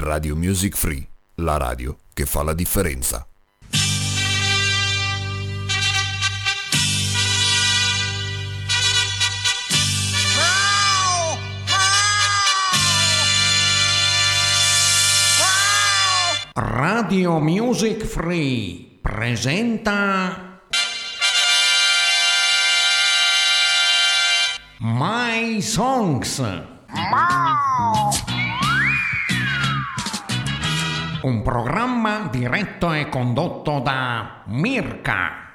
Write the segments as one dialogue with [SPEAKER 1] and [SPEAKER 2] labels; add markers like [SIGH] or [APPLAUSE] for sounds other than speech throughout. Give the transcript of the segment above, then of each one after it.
[SPEAKER 1] Radio Music Free, la radio che fa la differenza.
[SPEAKER 2] Radio Music Free presenta My Songs. Un programma diretto e condotto da Mirka.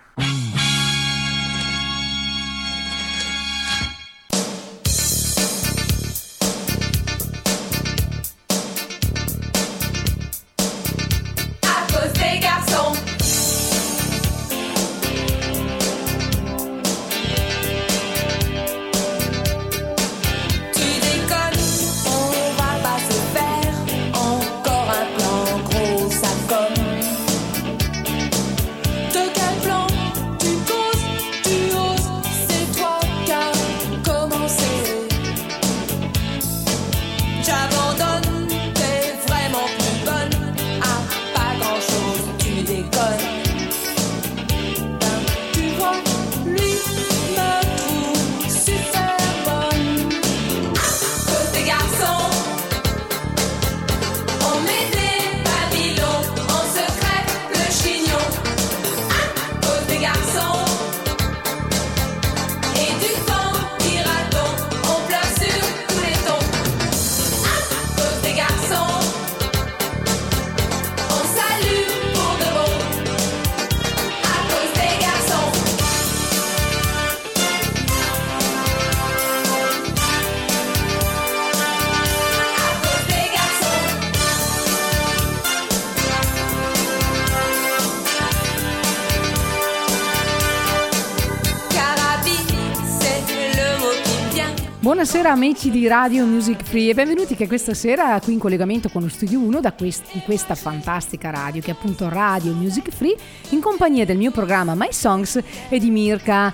[SPEAKER 3] Buonasera amici di Radio Music Free e benvenuti che questa sera qui in collegamento con lo Studio 1 da quest- di questa fantastica radio che è appunto Radio Music Free in compagnia del mio programma My Songs e di Mirka.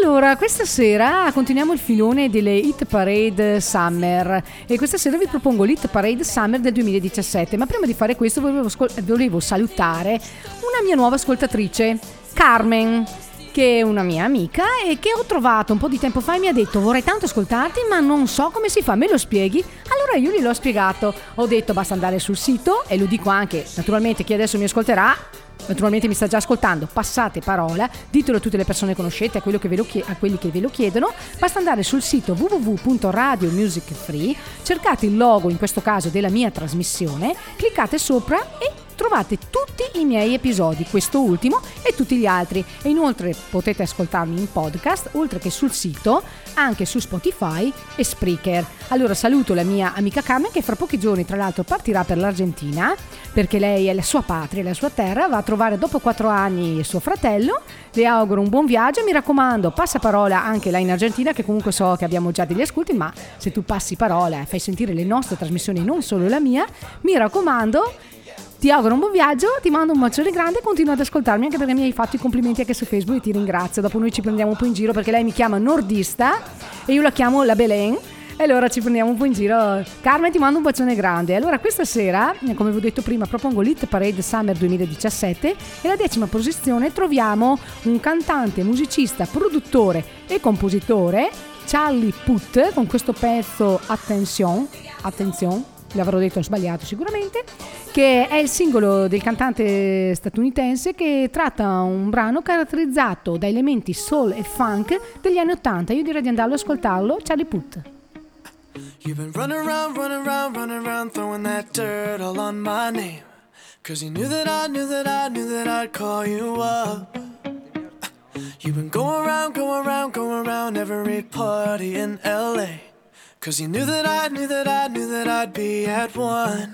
[SPEAKER 3] Allora, questa sera continuiamo il filone delle Hit Parade Summer e questa sera vi propongo l'Hit Parade Summer del 2017, ma prima di fare questo volevo, scol- volevo salutare una mia nuova ascoltatrice, Carmen che una mia amica e che ho trovato un po' di tempo fa e mi ha detto vorrei tanto ascoltarti ma non so come si fa, me lo spieghi? Allora io gliel'ho spiegato, ho detto basta andare sul sito e lo dico anche naturalmente chi adesso mi ascolterà. Naturalmente mi sta già ascoltando, passate parola, ditelo a tutte le persone che conoscete, a, chie- a quelli che ve lo chiedono, basta andare sul sito www.radiomusicfree, cercate il logo, in questo caso della mia trasmissione, cliccate sopra e trovate tutti i miei episodi, questo ultimo e tutti gli altri. E inoltre potete ascoltarmi in podcast, oltre che sul sito, anche su Spotify e Spreaker. Allora saluto la mia amica Carmen che fra pochi giorni tra l'altro partirà per l'Argentina, perché lei è la sua patria, la sua terra, va a trovare dopo quattro anni suo fratello. Le auguro un buon viaggio, mi raccomando, passa parola anche là in Argentina, che comunque so che abbiamo già degli ascolti, ma se tu passi parola e fai sentire le nostre trasmissioni, non solo la mia, mi raccomando, ti auguro un buon viaggio, ti mando un bacione grande e continua ad ascoltarmi anche perché mi hai fatto i complimenti anche su Facebook e ti ringrazio. Dopo noi ci prendiamo un po' in giro perché lei mi chiama nordista e io la chiamo la Belen. E allora ci prendiamo un po' in giro. Carmen ti mando un bacione grande. Allora questa sera, come vi ho detto prima, propongo l'Hit Parade Summer 2017 e alla decima posizione troviamo un cantante, musicista, produttore e compositore, Charlie Puth, con questo pezzo Attention, Attention, l'avrò detto sbagliato sicuramente, che è il singolo del cantante statunitense che tratta un brano caratterizzato da elementi soul e funk degli anni 80. Io direi di andarlo ad ascoltarlo, Charlie Puth.
[SPEAKER 4] You've been running around, running around, running around, throwing that dirt all on my name. Cause you knew that I knew that I knew that I'd call you up. You've been going around, going around, going around every party in LA. Cause you knew that I knew that I knew that I'd be at one.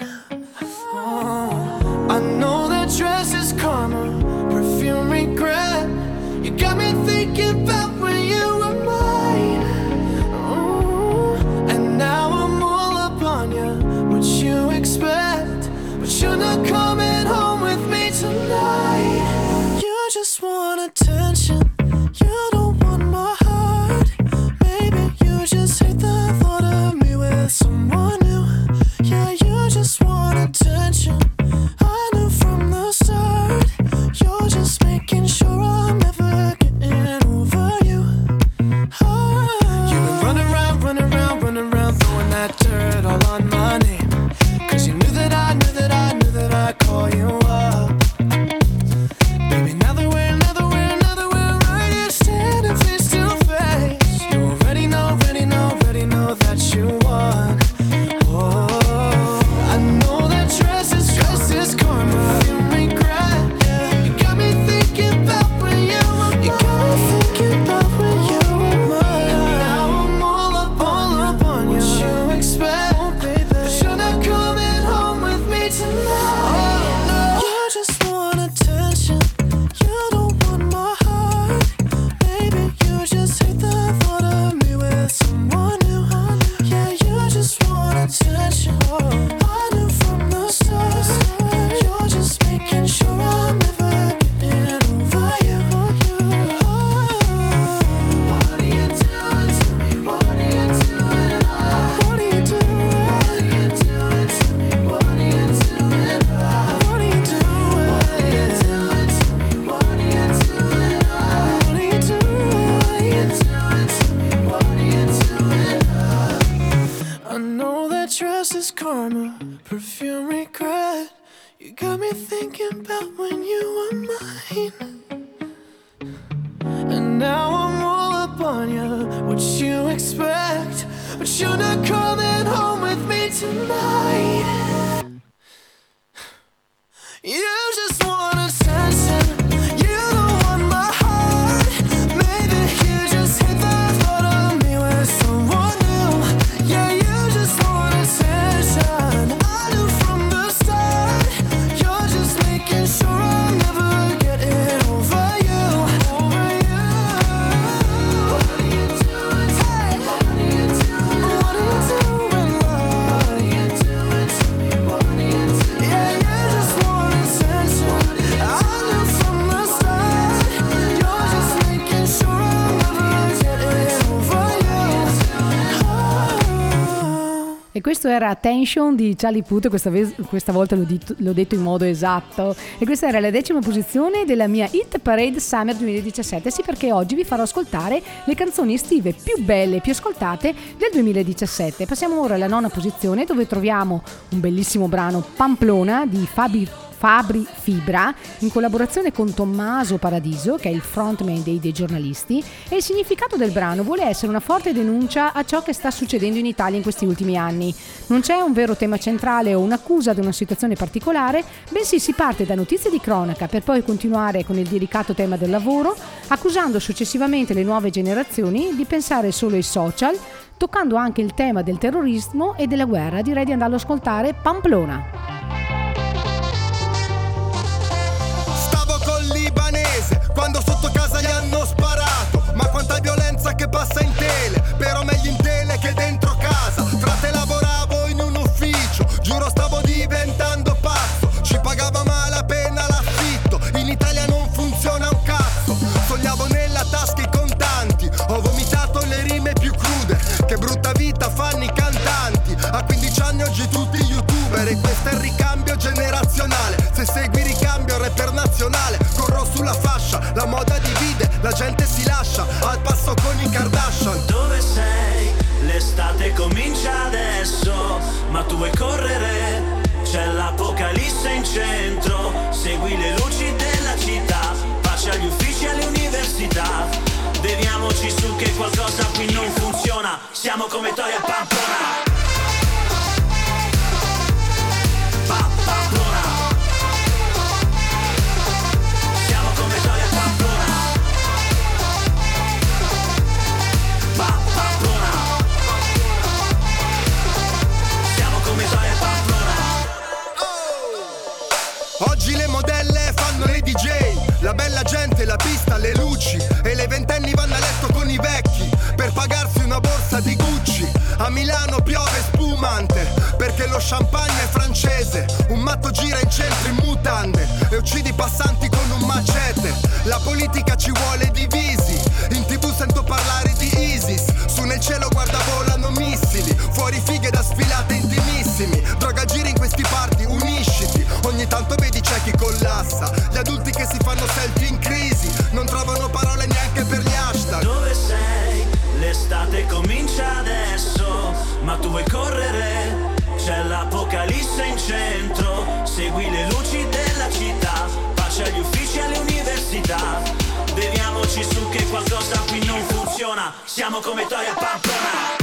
[SPEAKER 4] Oh,
[SPEAKER 3] questo era Attention di Charlie Puth, questa, ve- questa volta l'ho, dito- l'ho detto in modo esatto. E questa era la decima posizione della mia Hit Parade Summer 2017. Sì, perché oggi vi farò ascoltare le canzoni estive più belle e più ascoltate del 2017. Passiamo ora alla nona posizione dove troviamo un bellissimo brano Pamplona di Fabi Fabri Fibra in collaborazione con Tommaso Paradiso, che è il frontman dei, dei giornalisti, e il significato del brano vuole essere una forte denuncia a ciò che sta succedendo in Italia in questi ultimi anni. Non c'è un vero tema centrale o un'accusa di una situazione particolare, bensì si parte da notizie di cronaca per poi continuare con il delicato tema del lavoro, accusando successivamente le nuove generazioni di pensare solo ai social, toccando anche il tema del terrorismo e della guerra. Direi di andarlo ad ascoltare Pamplona.
[SPEAKER 5] Quando sotto casa gli hanno sparato. Ma quanta violenza che passa in tele, però meglio in tele che dentro casa. Frate lavoravo in un ufficio, giuro stavo diventando pazzo. Ci pagava male appena l'affitto, in Italia non funziona un cazzo. Sognavo nella tasca i contanti, ho vomitato le rime più crude. Che brutta vita fanno i cantanti. A 15 anni oggi tutti youtuber e questo è il ricambio generazionale. Se segui ricambio rapper nazionale, corro sulla fascia, la moda divide, la gente si lascia, al passo con i Kardashian.
[SPEAKER 6] Dove sei? L'estate comincia adesso, ma tu vuoi correre? C'è l'apocalisse in centro, segui le luci della città, pace agli uffici e alle università. Beviamoci su che qualcosa qui non funziona, siamo come Toia e
[SPEAKER 5] letto con i vecchi per pagarsi una borsa di Gucci. A Milano piove spumante perché lo champagne è francese. Un matto gira in centro in mutande e uccidi i passanti con un macete. La politica ci vuole divisi. In tv sento parlare di ISIS. Su nel cielo guarda volano missili. Fuori fighe da sfilate
[SPEAKER 6] vuoi correre? C'è l'apocalisse in centro, segui le luci della città, pace agli uffici e alle università. Beviamoci su che qualcosa qui non funziona, siamo come Toia e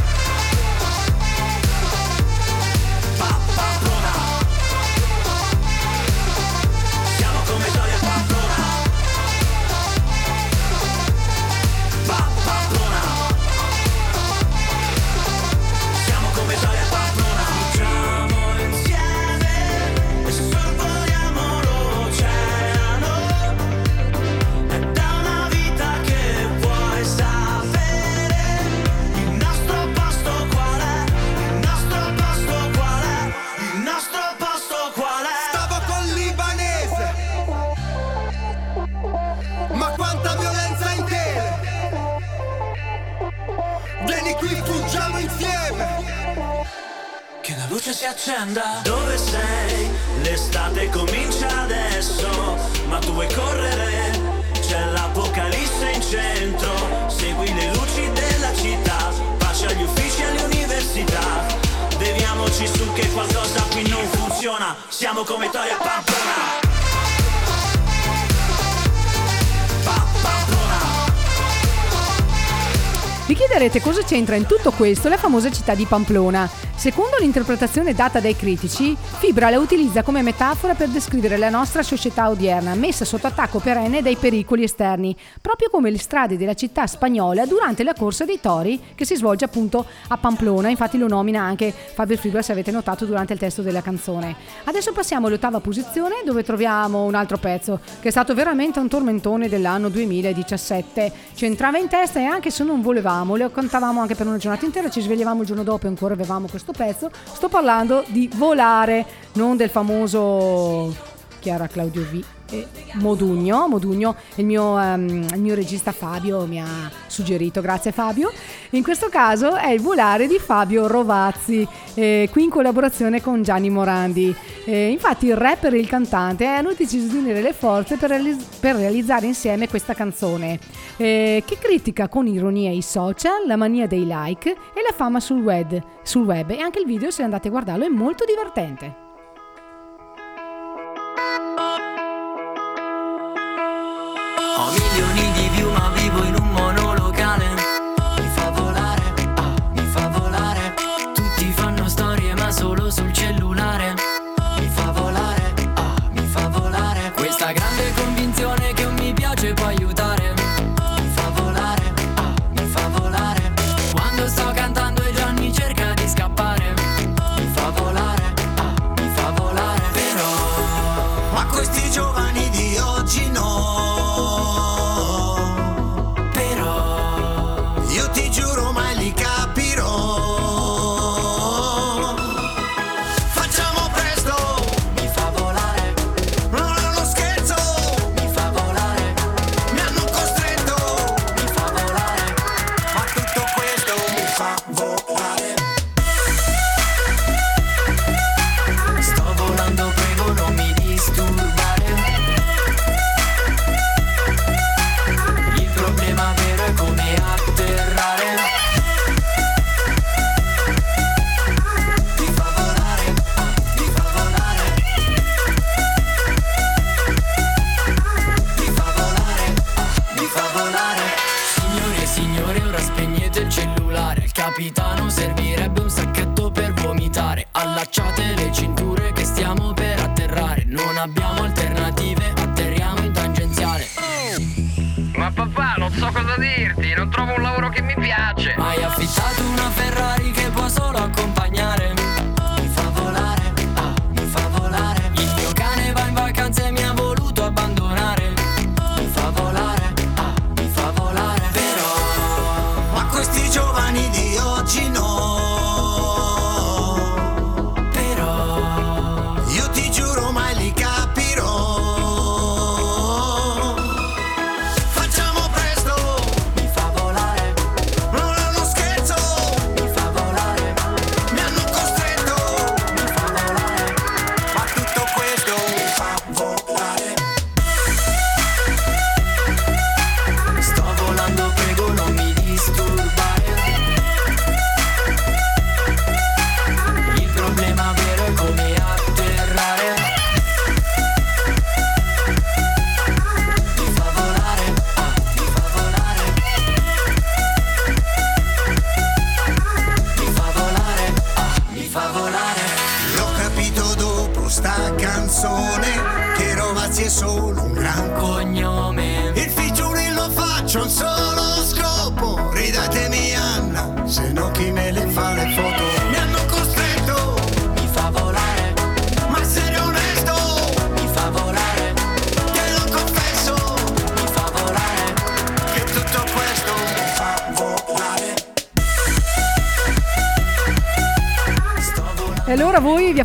[SPEAKER 3] c'entra in tutto questo la famosa città di Pamplona. Secondo l'interpretazione data dai critici, Fibra la utilizza come metafora per descrivere la nostra società odierna, messa sotto attacco perenne dai pericoli esterni, proprio come le strade della città spagnola durante la corsa dei tori che si svolge appunto a Pamplona, infatti lo nomina anche Fabio Fibra se avete notato durante il testo della canzone. Adesso passiamo all'ottava posizione dove troviamo un altro pezzo che è stato veramente un tormentone dell'anno 2017. Ci entrava in testa e anche se non volevamo, lo cantavamo anche per una giornata intera, ci svegliavamo il giorno dopo e ancora avevamo questo pezzo. Sto parlando di Volare, non del famoso Chiara Claudio V. eh, Modugno, Modugno il mio, ehm, il mio regista Fabio mi ha suggerito, grazie Fabio. In questo caso è il volare di Fabio Rovazzi, eh, qui in collaborazione con Gianni Morandi. Eh, infatti il rapper e il cantante hanno deciso di unire le forze per, realis- per realizzare insieme questa canzone, eh, che critica con ironia i social, la mania dei like e la fama sul web, sul web. E anche il video, se andate a guardarlo, è molto divertente.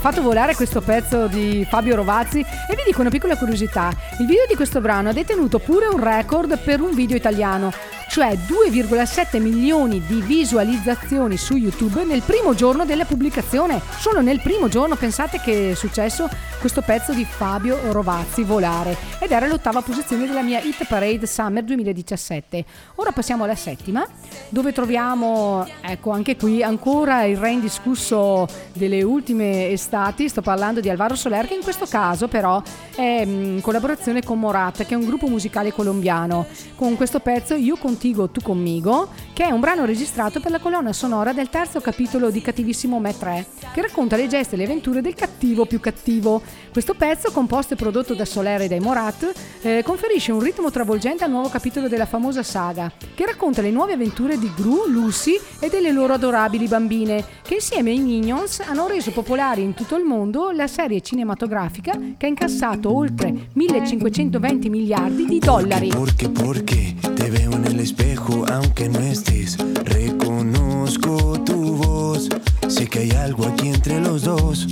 [SPEAKER 3] Fatto volare questo pezzo di Fabio Rovazzi e vi dico una piccola curiosità. Il video di questo brano ha detenuto pure un record per un video italiano, cioè 2,7 milioni di visualizzazioni su YouTube nel primo giorno della pubblicazione. Solo nel primo giorno pensate che è successo questo pezzo di Fabio Rovazzi Volare ed era l'ottava posizione della mia Hit Parade Summer 2017. Ora passiamo alla settima dove troviamo, ecco anche qui ancora il re indiscusso delle ultime estati, sto parlando di Alvaro Soler che in questo caso però è mm, in collaborazione con Morat che è un gruppo musicale colombiano con questo pezzo Io contigo, tu conmigo che è un brano registrato per la colonna sonora del terzo capitolo di Cattivissimo Me 3 che racconta le gesta e le avventure del cattivo più cattivo. Questo pezzo, composto e prodotto da Soler e dai Morat, eh, conferisce un ritmo travolgente al nuovo capitolo della famosa saga, che racconta le nuove avventure di Gru, Lucy e delle loro adorabili bambine, che insieme ai Minions hanno reso popolari in tutto il mondo la serie cinematografica che ha incassato oltre 1520 miliardi di dollari.
[SPEAKER 7] Porque, porque te veo en el espejo aunque no estés. Reconozco tu voz. Sé que hay algo aquí entre los dos.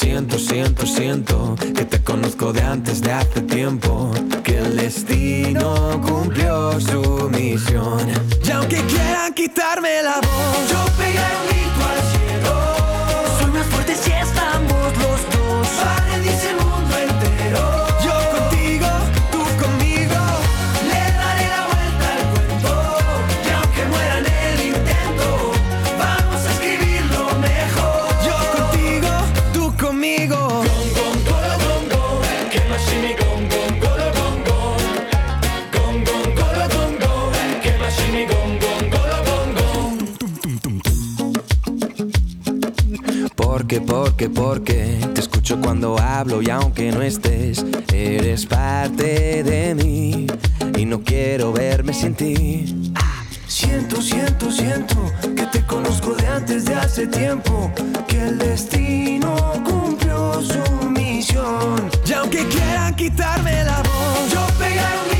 [SPEAKER 7] Siento, siento, siento que te conozco de antes de hace tiempo. Que el destino cumplió su misión. Y aunque quieran quitarme la voz, yo pegaré Porque, porque, porque te escucho cuando hablo y aunque no estés, eres parte de mí y no quiero verme sin ti. Siento, siento, siento que te conozco de antes de hace tiempo, que el destino cumplió su misión. Y aunque quieran quitarme la voz, yo pegaré un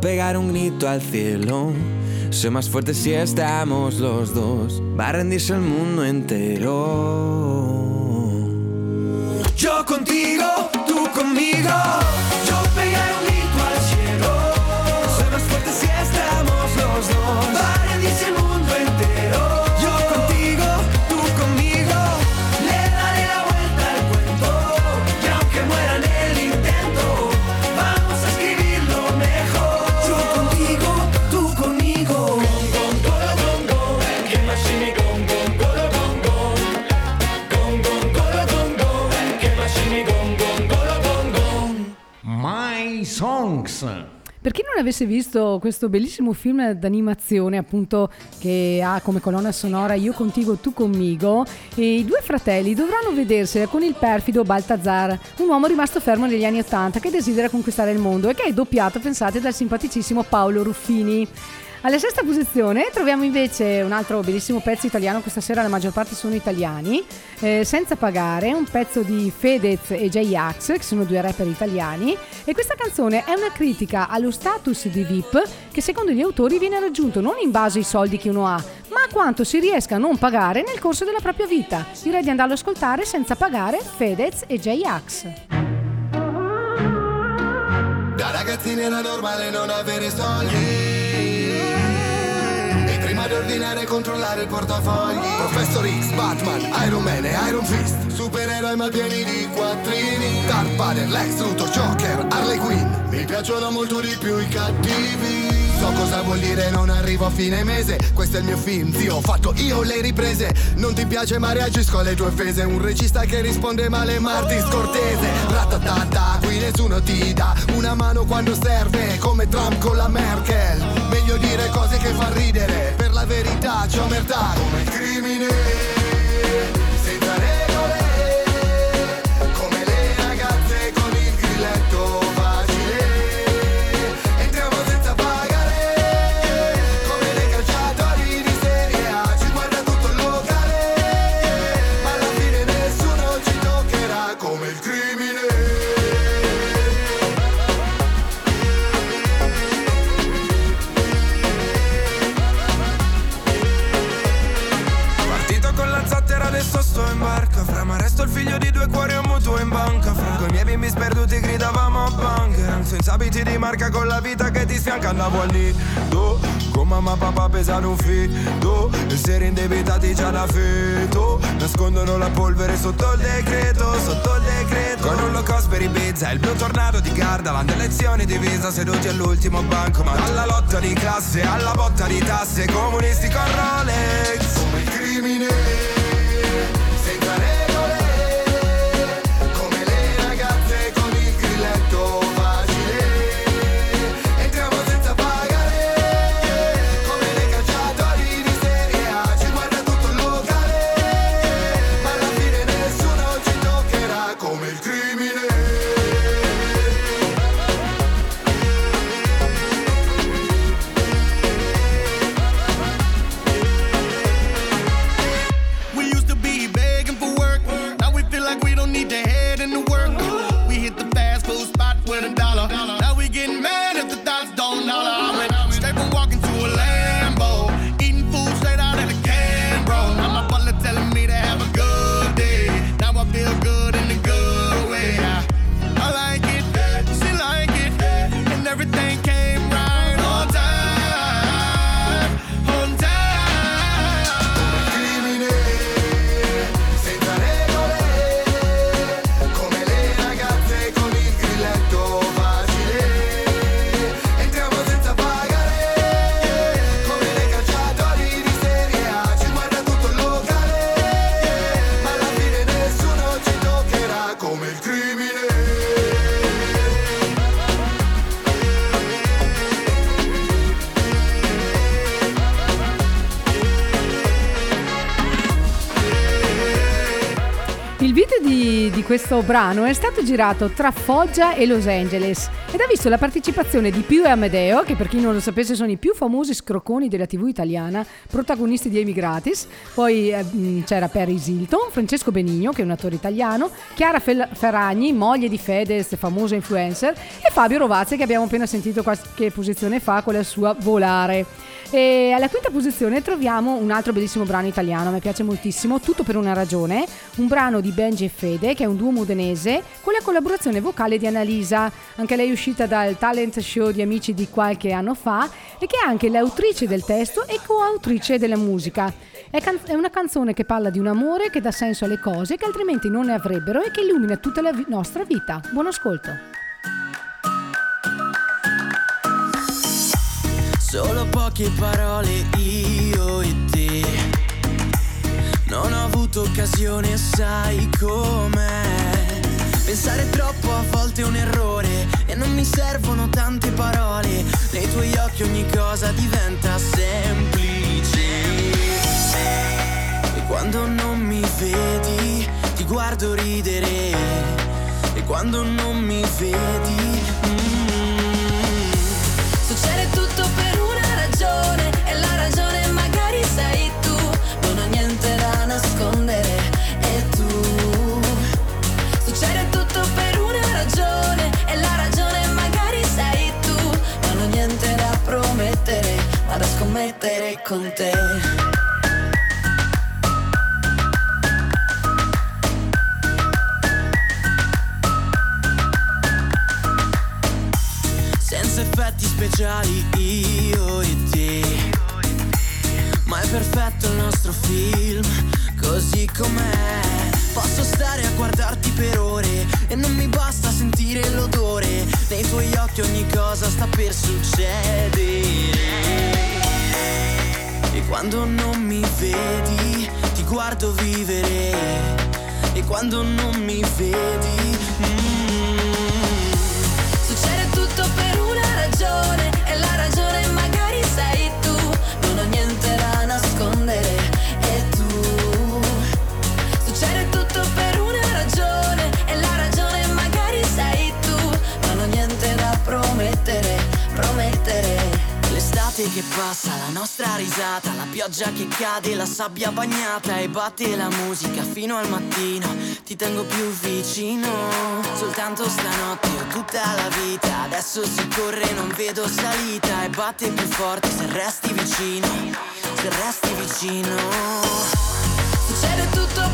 [SPEAKER 7] pegar un grito al cielo. Soy más fuerte si estamos los dos. Va a rendirse el mundo entero.
[SPEAKER 3] Avesse visto questo bellissimo film d'animazione, appunto, che ha come colonna sonora Io contigo, tu conmigo, i due fratelli dovranno vedersela con il perfido Baltazar, un uomo rimasto fermo negli anni Ottanta che desidera conquistare il mondo e che è doppiato, pensate, dal simpaticissimo Paolo Ruffini. Alla sesta posizione troviamo invece un altro bellissimo pezzo italiano, questa sera la maggior parte sono italiani, eh, Senza pagare, un pezzo di Fedez e J-Ax, che sono due rapper italiani, e questa canzone è una critica allo status di VIP che secondo gli autori viene raggiunto non in base ai soldi che uno ha, ma a quanto si riesca a non pagare nel corso della propria vita. Direi di andarlo ad ascoltare senza pagare Fedez e J-Ax.
[SPEAKER 5] Da ragazzini era normale non avere soldi Prima di ordinare e controllare il portafogli. Professor X, Batman, Iron Man e Iron Fist. Supereroi malpieni di quattrini. Darth Vader, Lex Luthor, Joker, Harley Quinn. Mi piacciono molto di più i cattivi So cosa vuol dire non arrivo a fine mese. Questo è il mio film, zio, ho fatto io le riprese. Non ti piace ma reagisco alle tue offese. Un regista che risponde male Martin Scortese Ratatata, qui nessuno ti dà Una mano quando serve Come Trump con la Merkel. Meglio dire cose che fa ridere. Per la verità c'è omertà Come il crimine
[SPEAKER 8] gridavamo a bunker Senza abiti di marca con la vita che ti sfianca andavo al nido. Con mamma e papà pesano un fido. E seri indebitati già da feto Nascondono la polvere sotto il decreto, sotto il decreto. Con un low cost per Ibiza, il blu tornado di Gardaland Elezioni divisa seduti all'ultimo banco. Ma dalla lotta di classe alla botta di tasse. Comunisti con Rolex.
[SPEAKER 5] Come il
[SPEAKER 3] questo brano è stato girato tra Foggia e Los Angeles ed ha visto la partecipazione di Pio e Amedeo, che per chi non lo sapesse sono i più famosi scrocconi della TV italiana, protagonisti di Emigratis. Poi eh, mh, c'era Paris Hilton, Francesco Benigno, che è un attore italiano, Chiara Fel- Ferragni, moglie di Fedez, famoso influencer, e Fabio Rovazzi, che abbiamo appena sentito qualche posizione fa con la sua Volare. E alla quinta posizione troviamo un altro bellissimo brano italiano, mi piace moltissimo, Tutto per una ragione, un brano di Benji e Fede, che è un duo modenese, con la collaborazione vocale di Annalisa, anche lei uscita dal talent show di Amici di qualche anno fa e che è anche l'autrice del testo e coautrice della musica. È, can- è una canzone che parla di un amore che dà senso alle cose che altrimenti non ne avrebbero e che illumina tutta la vi- nostra vita. Buon ascolto.
[SPEAKER 9] Solo poche parole io e te. Non ho avuto occasione, sai com'è. Pensare troppo a volte è un errore E non mi servono tante parole. Nei tuoi occhi ogni cosa diventa semplice. E quando non mi vedi ti guardo ridere. E quando non mi vedi
[SPEAKER 10] da scommettere con te.
[SPEAKER 9] Senza effetti speciali io e te Ma è perfetto il nostro film, così com'è. Posso stare a guardarti per ore e non mi basta sentire l'odore. Nei tuoi occhi ogni cosa sta per succedere. E quando non mi vedi, ti guardo vivere. E quando non mi vedi, mm,
[SPEAKER 10] Succede tutto per una ragione e la ragione magari sei
[SPEAKER 9] che passa, la nostra risata, la pioggia che cade, la sabbia bagnata e batte la musica fino al mattino. Ti tengo più vicino, soltanto stanotte o tutta la vita. Adesso si corre, non vedo salita e batte più forte se resti vicino, se resti vicino.
[SPEAKER 10] Succede tutto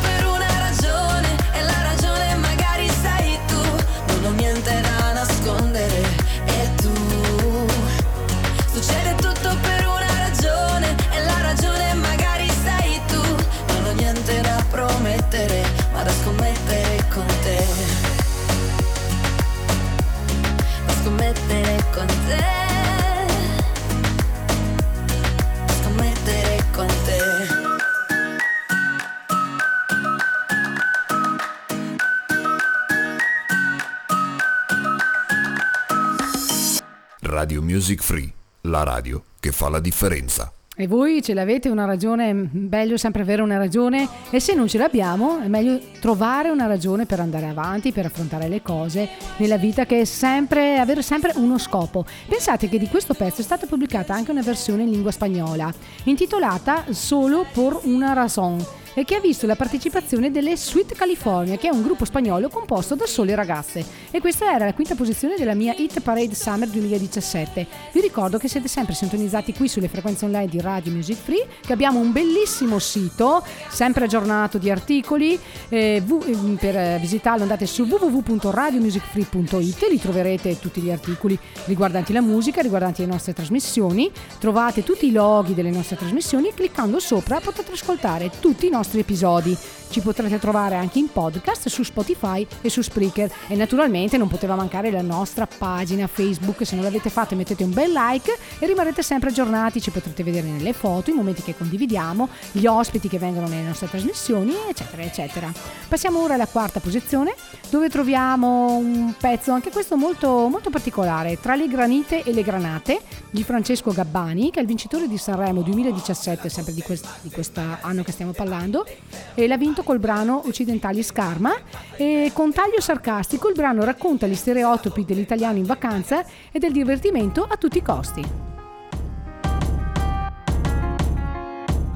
[SPEAKER 1] Music Free, la radio che fa la differenza.
[SPEAKER 3] E voi ce l'avete una ragione, meglio sempre avere una ragione e se non ce l'abbiamo è meglio trovare una ragione per andare avanti, per affrontare le cose nella vita che è sempre, avere sempre uno scopo. Pensate che di questo pezzo è stata pubblicata anche una versione in lingua spagnola intitolata Solo por una razón e che ha visto la partecipazione delle Sweet California, che è un gruppo spagnolo composto da sole ragazze. E questa era la quinta posizione della mia Hit Parade Summer 2017. Vi ricordo che siete sempre sintonizzati qui sulle frequenze online di Radio Music Free, che abbiamo un bellissimo sito, sempre aggiornato di articoli. eh, v- per visitarlo andate su www.radiomusicfree.it, lì troverete tutti gli articoli riguardanti la musica, riguardanti le nostre trasmissioni. Trovate tutti i loghi delle nostre trasmissioni e cliccando sopra potete ascoltare tutti i nostri episodi. Ci potrete trovare anche in podcast su Spotify e su Spreaker e naturalmente non poteva mancare la nostra pagina Facebook, se non l'avete fatto mettete un bel like e rimarrete sempre aggiornati, ci potrete vedere nelle foto, i momenti che condividiamo, gli ospiti che vengono nelle nostre trasmissioni, eccetera, eccetera. Passiamo ora alla quarta posizione dove troviamo un pezzo anche questo molto, molto particolare, tra le granite e le granate di Francesco Gabbani, che è il vincitore di Sanremo 2017, sempre di, quest- di questo anno che stiamo parlando, e l'ha vinto col brano Occidentali Scarma e con taglio sarcastico il brano racconta gli stereotipi dell'italiano in vacanza e del divertimento a tutti i costi.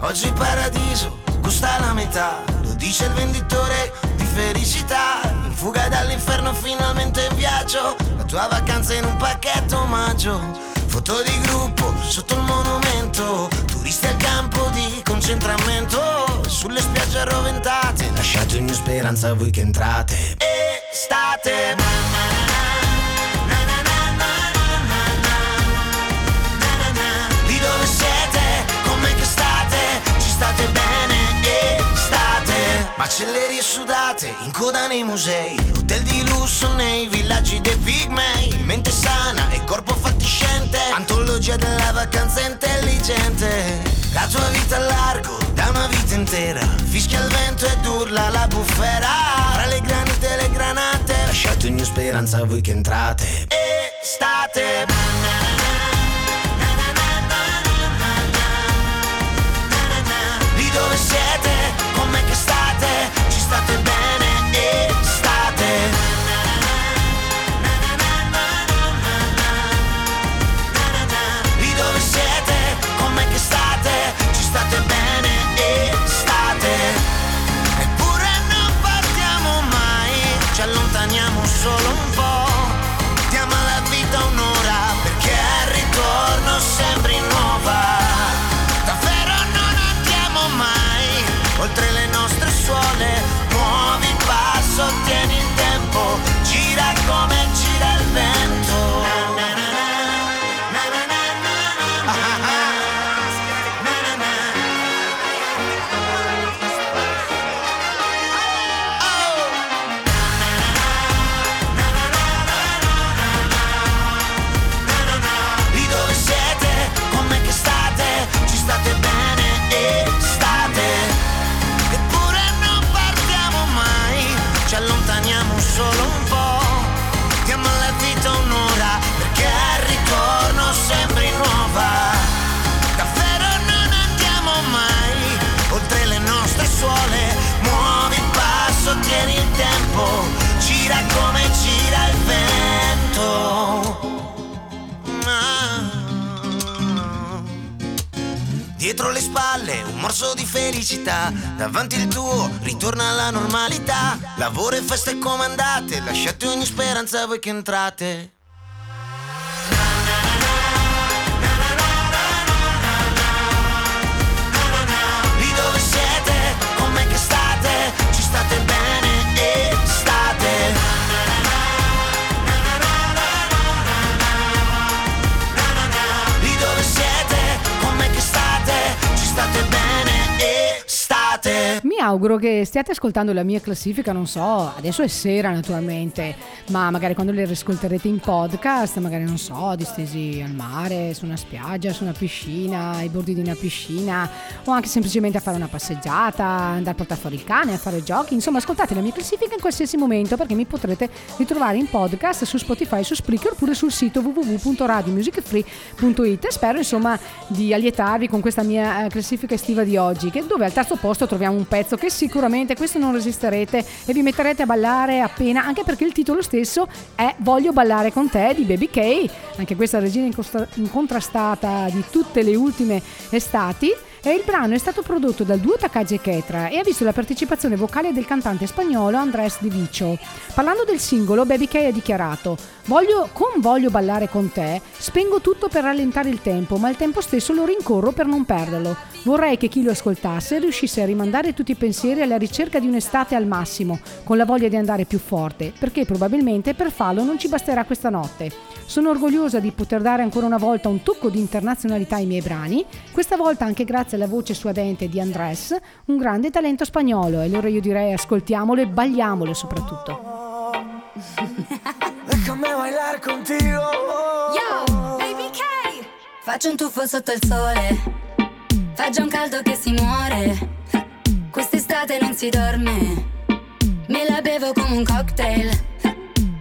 [SPEAKER 11] Oggi paradiso costa la metà, dice il venditore di felicità. In fuga dall'inferno finalmente in viaggio, la tua vacanza in un pacchetto omaggio. Foto di gruppo sotto il monumento, turisti al campo di concentramento. Sulle spiagge arroventate, lasciate ogni speranza a voi che entrate. Estate. Macellerie sudate, in coda nei musei, hotel di lusso nei villaggi dei pigmei. Mente sana e corpo fatiscente, antologia della vacanza intelligente. La tua vita a largo, da una vita intera, fischia il vento ed urla la bufera. Tra le granite e le granate, lasciate ogni speranza a voi che entrate. Estate. Lì dove siete, ci state C'è più ogni speranza voi che entrate
[SPEAKER 3] auguro che stiate ascoltando la mia classifica, non so, adesso è sera naturalmente, ma magari quando le riscolterete in podcast, magari non so, distesi al mare, su una spiaggia, su una piscina, ai bordi di una piscina, o anche semplicemente a fare una passeggiata, andare a portare fuori il cane, a fare giochi, insomma ascoltate la mia classifica in qualsiasi momento perché mi potrete ritrovare in podcast su Spotify, su Spreaker oppure sul sito www.radiomusicfree.it e spero insomma di allietarvi con questa mia eh, classifica estiva di oggi, che dove al terzo posto troviamo un pezzo che sicuramente questo non resisterete e vi metterete a ballare appena, anche perché il titolo stesso è Voglio ballare con te di Baby K, anche questa regina incontrastata di tutte le ultime estati. E il brano è stato prodotto dal duo Takagi e Ketra e ha visto la partecipazione vocale del cantante spagnolo Andrés Di Vicio. Parlando del singolo, Baby K ha dichiarato Voglio, con Voglio ballare con te, spengo tutto per rallentare il tempo, ma al tempo stesso lo rincorro per non perderlo. Vorrei che chi lo ascoltasse riuscisse a rimandare tutti i pensieri alla ricerca di un'estate al massimo, con la voglia di andare più forte, perché probabilmente per farlo non ci basterà questa notte. Sono orgogliosa di poter dare ancora una volta un tocco di internazionalità ai miei brani, questa volta anche grazie alla voce suadente di Andrés, un grande talento spagnolo, e allora io direi ascoltiamolo e balliamolo soprattutto. [LAUGHS]
[SPEAKER 12] Déjame bailar contigo.
[SPEAKER 10] Yo, baby K! Faccio un tuffo sotto il sole. Fa già un caldo che si muore. Quest'estate non si dorme. Me la bevo come un cocktail.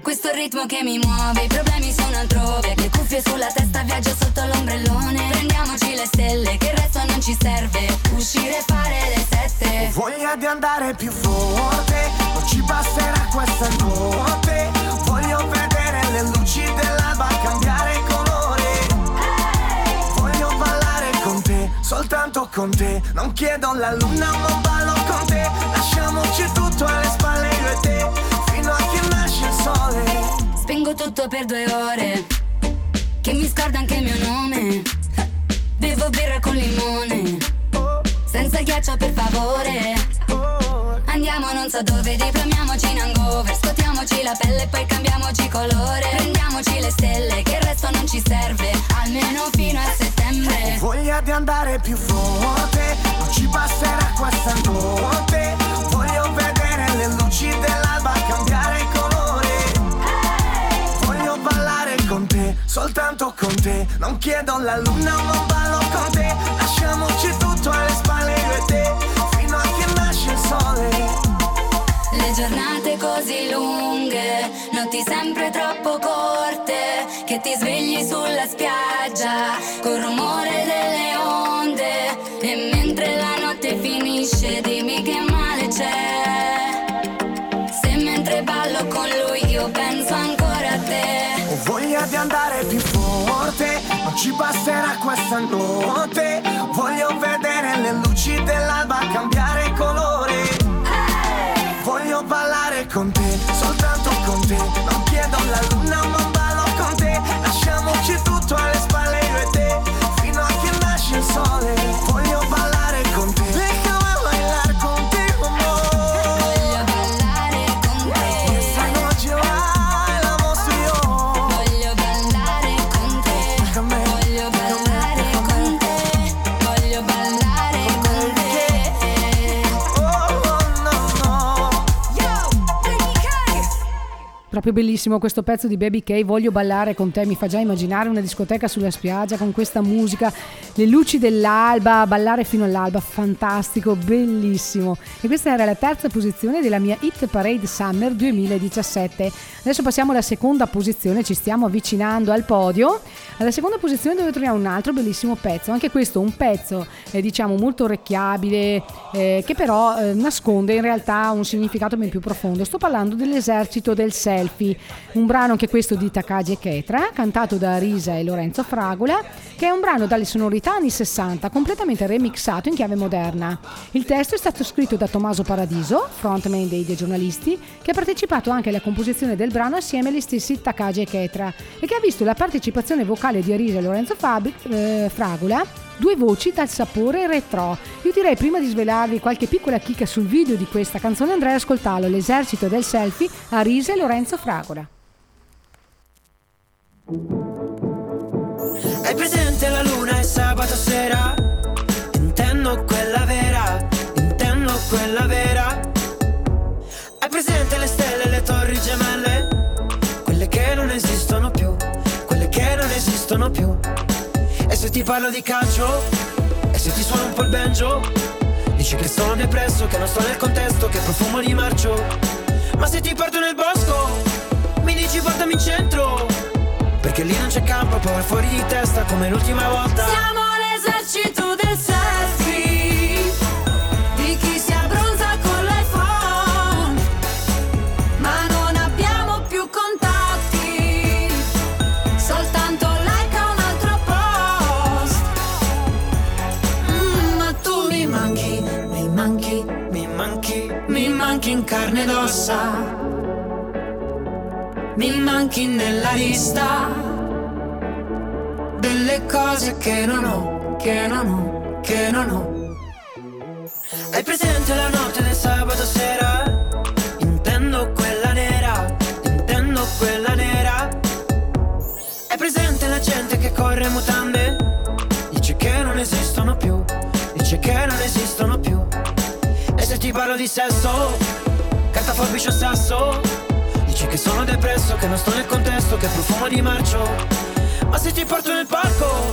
[SPEAKER 10] Questo ritmo che mi muove, i problemi sono altrove. Le cuffie sulla testa, viaggio sotto l'ombrellone. Prendiamoci le stelle, che il resto non ci serve. Uscire e fare le sette.
[SPEAKER 12] Voglia di andare più forte, non ci basterà questa notte. Voglio vedere le luci dell'alba cambiare colore. Voglio ballare con te, soltanto con te. Non chiedo la luna, ma ballo con te. Lasciamoci tutto alle spalle io e te, sole.
[SPEAKER 10] Spengo tutto per due ore. Che mi scorda anche il mio nome. Bevo birra con limone. Senza ghiaccio per favore. Andiamo non so dove, diplomiamoci in hangover. Scotiamoci la pelle e poi cambiamoci colore. Prendiamoci le stelle, che il resto non ci serve. Almeno fino a settembre.
[SPEAKER 12] Voglia di andare più forte, non ci basterà questa notte. Voglio vedere le luci dell'alba cambiare colore. Soltanto con te. Non chiedo la luna, ma ballo con te. Lasciamoci tutto alle spalle io e te, fino a che nasce il sole.
[SPEAKER 10] Le giornate così lunghe, notti sempre troppo corte, che ti svegli
[SPEAKER 12] ci basterà questa notte. Voglio vedere le luci dell'alba cambiare colore. Voglio ballare con te, soltanto con te. Non chiedo la luna, ma ballo con te. Lasciamoci tutto alle spalle io e te, fino a che nasce il sole.
[SPEAKER 3] Proprio bellissimo questo pezzo di Baby K, voglio ballare con te, mi fa già immaginare una discoteca sulla spiaggia con questa musica, le luci dell'alba, ballare fino all'alba, fantastico, bellissimo. E questa era la terza posizione della mia Hit Parade Summer 2017. Adesso passiamo alla seconda posizione, ci stiamo avvicinando al podio. Alla seconda posizione dove troviamo un altro bellissimo pezzo, anche questo un pezzo eh, diciamo molto orecchiabile eh, che però eh, nasconde in realtà un significato ben più profondo. Sto parlando dell'esercito del selfie, un brano che è questo di Takagi e Ketra, cantato da Risa e Lorenzo Fragola, che è un brano dalle sonorità anni 60 completamente remixato in chiave moderna. Il testo è stato scritto da Tommaso Paradiso, frontman dei, dei giornalisti, che ha partecipato anche alla composizione del brano assieme agli stessi Takagi e Ketra e che ha visto la partecipazione vocale di Arisa e Lorenzo Fabi, eh, Fragola, due voci dal sapore retro. Io direi prima di svelarvi qualche piccola chicca sul video di questa canzone andrei ad ascoltarlo, l'esercito del selfie, Arisa e Lorenzo Fragola.
[SPEAKER 13] Hai presente la luna e sabato sera? Intendo quella vera, intendo quella vera. Hai presente le stelle e le torri gemelle? Quelle che non esistono più, quelle che non esistono più. Se ti parlo di calcio? E se ti suono un po' il banjo? Dici che sono depresso, che non sto nel contesto, che profumo di marcio. Ma se ti porto nel bosco, mi dici portami in centro. Perché lì non c'è campo, poi fuori di testa come l'ultima volta.
[SPEAKER 14] Siamo l'esercito carne ed ossa Mi manchi nella lista Delle cose che non ho, che non ho, che non ho
[SPEAKER 13] Hai presente la notte del sabato sera? Intendo quella nera, intendo quella nera. Hai presente la gente che corre mutande? Dice che non esistono più, dice che non esistono più. E se ti parlo di sesso, carta forbice o sasso? Dici che sono depresso, che non sto nel contesto, che profumo di marcio. Ma se ti porto nel parco,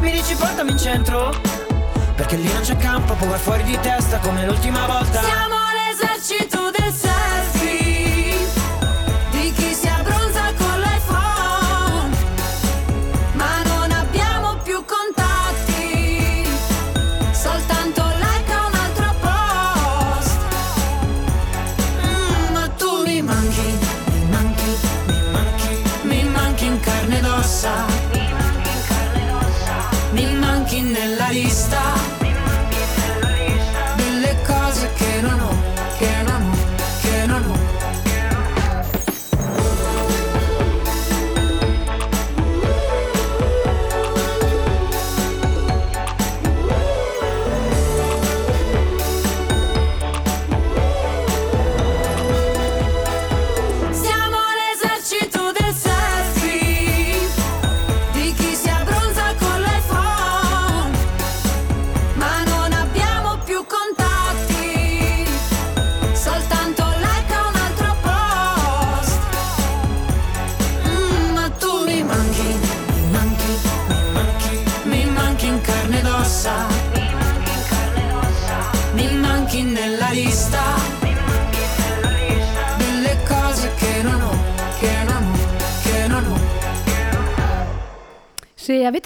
[SPEAKER 13] mi dici portami in centro? Perché lì non c'è campo, vai fuori di testa come l'ultima volta.
[SPEAKER 14] Siamo l'esercito del selfie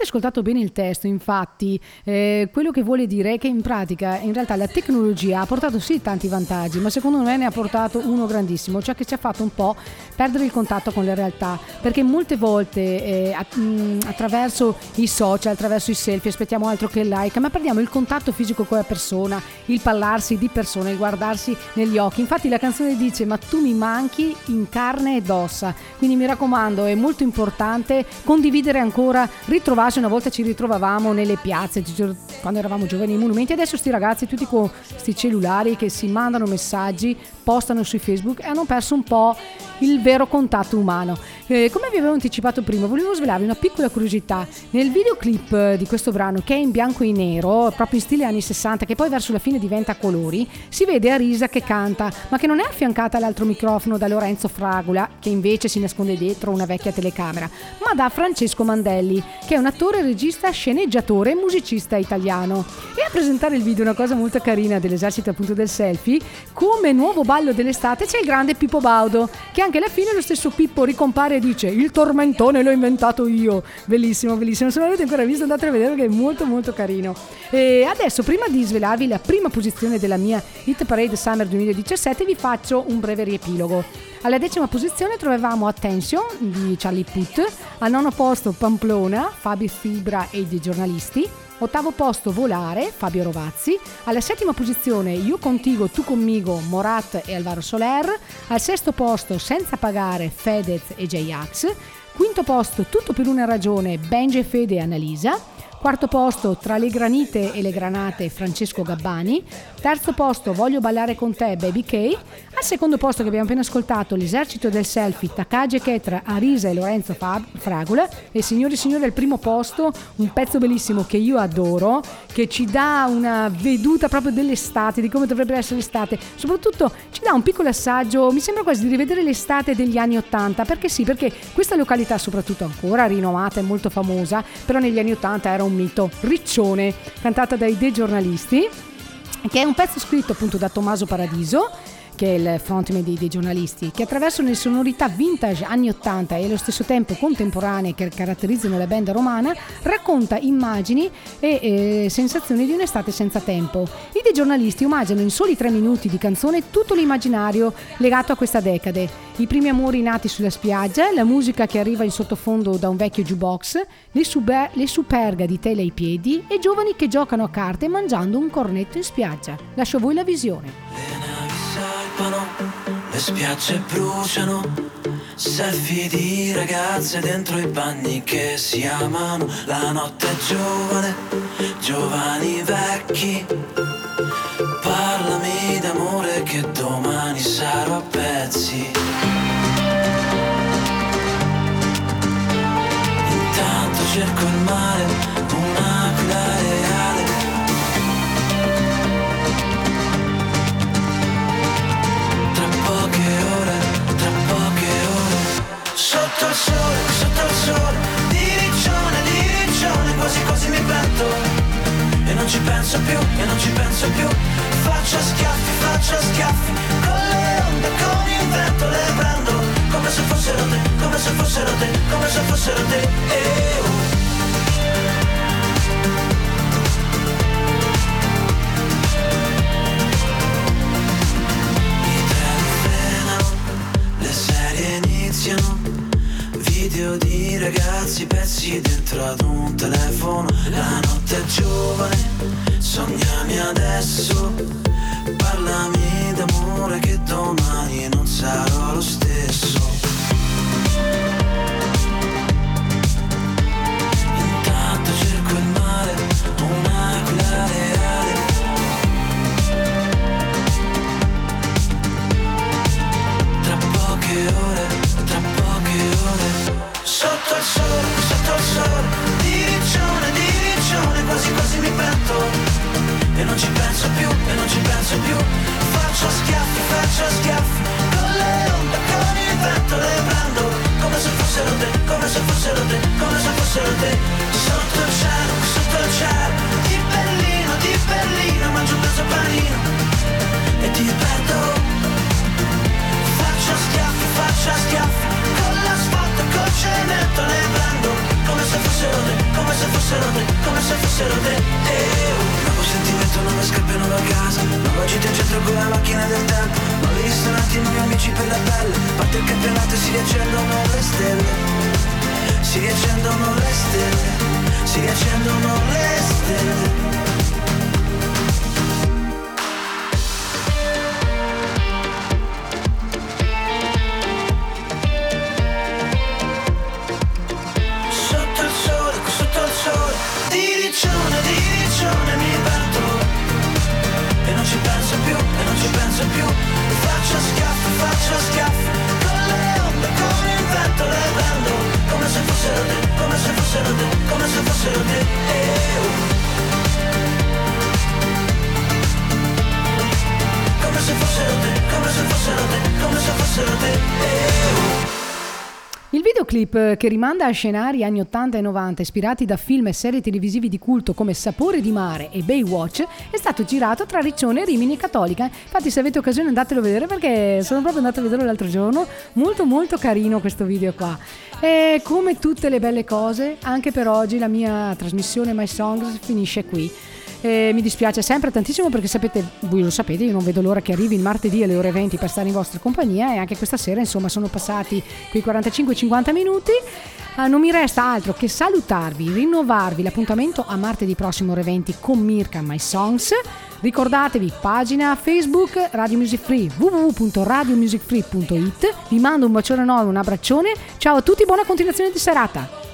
[SPEAKER 3] ascoltato bene il testo, infatti, eh, quello che vuole dire è che in pratica, in realtà, la tecnologia ha portato sì tanti vantaggi, ma secondo me ne ha portato uno grandissimo, cioè che ci ha fatto un po' perdere il contatto con la realtà, perché molte volte eh, mh, attraverso i social, attraverso i selfie, aspettiamo altro che il like, ma perdiamo il contatto fisico con la persona, il parlarsi di persona, il guardarsi negli occhi. Infatti la canzone dice ma tu mi manchi in carne ed ossa, quindi mi raccomando è molto importante condividere ancora, ritrovarsi, una volta ci ritrovavamo nelle piazze quando eravamo giovani ai monumenti, adesso sti ragazzi tutti con questi cellulari che si mandano messaggi, postano sui Facebook e hanno perso un po' il vero contatto umano. Eh, come vi avevo anticipato prima, volevo svelarvi una piccola curiosità. Nel videoclip eh, di questo brano, che è in bianco e nero, proprio in stile anni 60, che poi verso la fine diventa colori, si vede Arisa che canta, ma che non è affiancata all'altro microfono da Lorenzo Fragula, che invece si nasconde dietro una vecchia telecamera, ma da Francesco Mandelli, che è un attore, regista, sceneggiatore e musicista italiano. E a presentare il video una cosa molto carina dell'esercito appunto del selfie, come nuovo ballo dell'estate c'è il grande Pippo Baudo, che anche alla fine lo stesso Pippo ricompare e dice il tormentone l'ho inventato io. Bellissimo, bellissimo. Se non l'avete ancora visto andate a vedere che è molto molto carino. E adesso prima di svelarvi la prima posizione della mia Hit Parade Summer 2017 vi faccio un breve riepilogo. Alla decima posizione trovavamo Attention di Charlie Puth, al nono posto Pamplona, Fabio Fibra e i giornalisti, Ottavo posto Volare, Fabio Rovazzi. Alla settima posizione Io Contigo, Tu Conmigo, Morat e Alvaro Soler. Al sesto posto Senza Pagare, Fedez e J-Ax. Quinto posto Tutto per una ragione, Benji Fede e Annalisa. Quarto posto Tra le granite e le granate Francesco Gabbani. Terzo posto Voglio ballare con te Baby K. Al secondo posto che abbiamo appena ascoltato L'esercito del selfie Takagi e Ketra, Arisa e Lorenzo Fab- Fragola. E signori e signori al primo posto un pezzo bellissimo che io adoro che ci dà una veduta proprio dell'estate, di come dovrebbe essere l'estate. Soprattutto ci dà un piccolo assaggio, mi sembra quasi di rivedere l'estate degli anni Ottanta. Perché sì, perché questa località soprattutto ancora rinomata e molto famosa, però negli anni Ottanta era un mito. Riccione, cantata dai dei giornalisti, che è un pezzo scritto appunto da Tommaso Paradiso che è il frontman dei, dei giornalisti, che attraverso le sonorità vintage anni 80 e allo stesso tempo contemporanee che caratterizzano la band romana, racconta immagini e eh, sensazioni di un'estate senza tempo. I dei giornalisti omaggiano in soli tre minuti di canzone tutto l'immaginario legato a questa decade. I primi amori nati sulla spiaggia, la musica che arriva in sottofondo da un vecchio jukebox, le, super- le superga di tela ai piedi e giovani che giocano a carte mangiando un cornetto in spiaggia. Lascio a voi la visione.
[SPEAKER 15] Salpano, le spiagge bruciano, selfie di ragazze dentro i bagni che si amano, la notte è giovane, giovani vecchi, parlami d'amore che domani sarò a pezzi. Intanto cerco il mare, un'aquila reale. Il sole, sotto il sole Di riccione, Quasi quasi mi pento E non ci penso più, e non ci penso più. Faccio schiaffi, faccio schiaffi Con le onde, con il vento Le prendo. Come se fossero te Come se fossero te, come se fossero te. Eh,
[SPEAKER 3] Videoclip eh, che rimanda a scenari anni 80 e 90 ispirati da film e serie televisivi di culto come Sapore di mare e Baywatch è stato girato tra Riccione, Rimini e Cattolica. Infatti se avete occasione andatelo a vedere perché sono proprio andata a vederlo l'altro giorno. Molto molto carino questo video qua. E come tutte le belle cose, anche per oggi la mia trasmissione My Songs finisce qui. E mi dispiace sempre tantissimo perché sapete, voi lo sapete, io non vedo l'ora che arrivi il martedì alle ore 20 per stare in vostra compagnia e anche questa sera insomma sono passati quei 45-50 minuti. Ah, non mi resta altro che salutarvi, rinnovarvi l'appuntamento a martedì prossimo ore 20 con Mirka My Songs. Ricordatevi pagina Facebook Radio Music Free www.radiomusicfree.it. Vi mando un bacione enorme, un abbraccione. Ciao a tutti, buona continuazione di serata.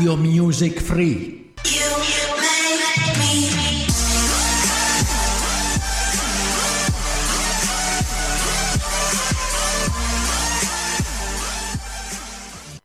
[SPEAKER 10] À cause des garçons.
[SPEAKER 2] Radio Music Free.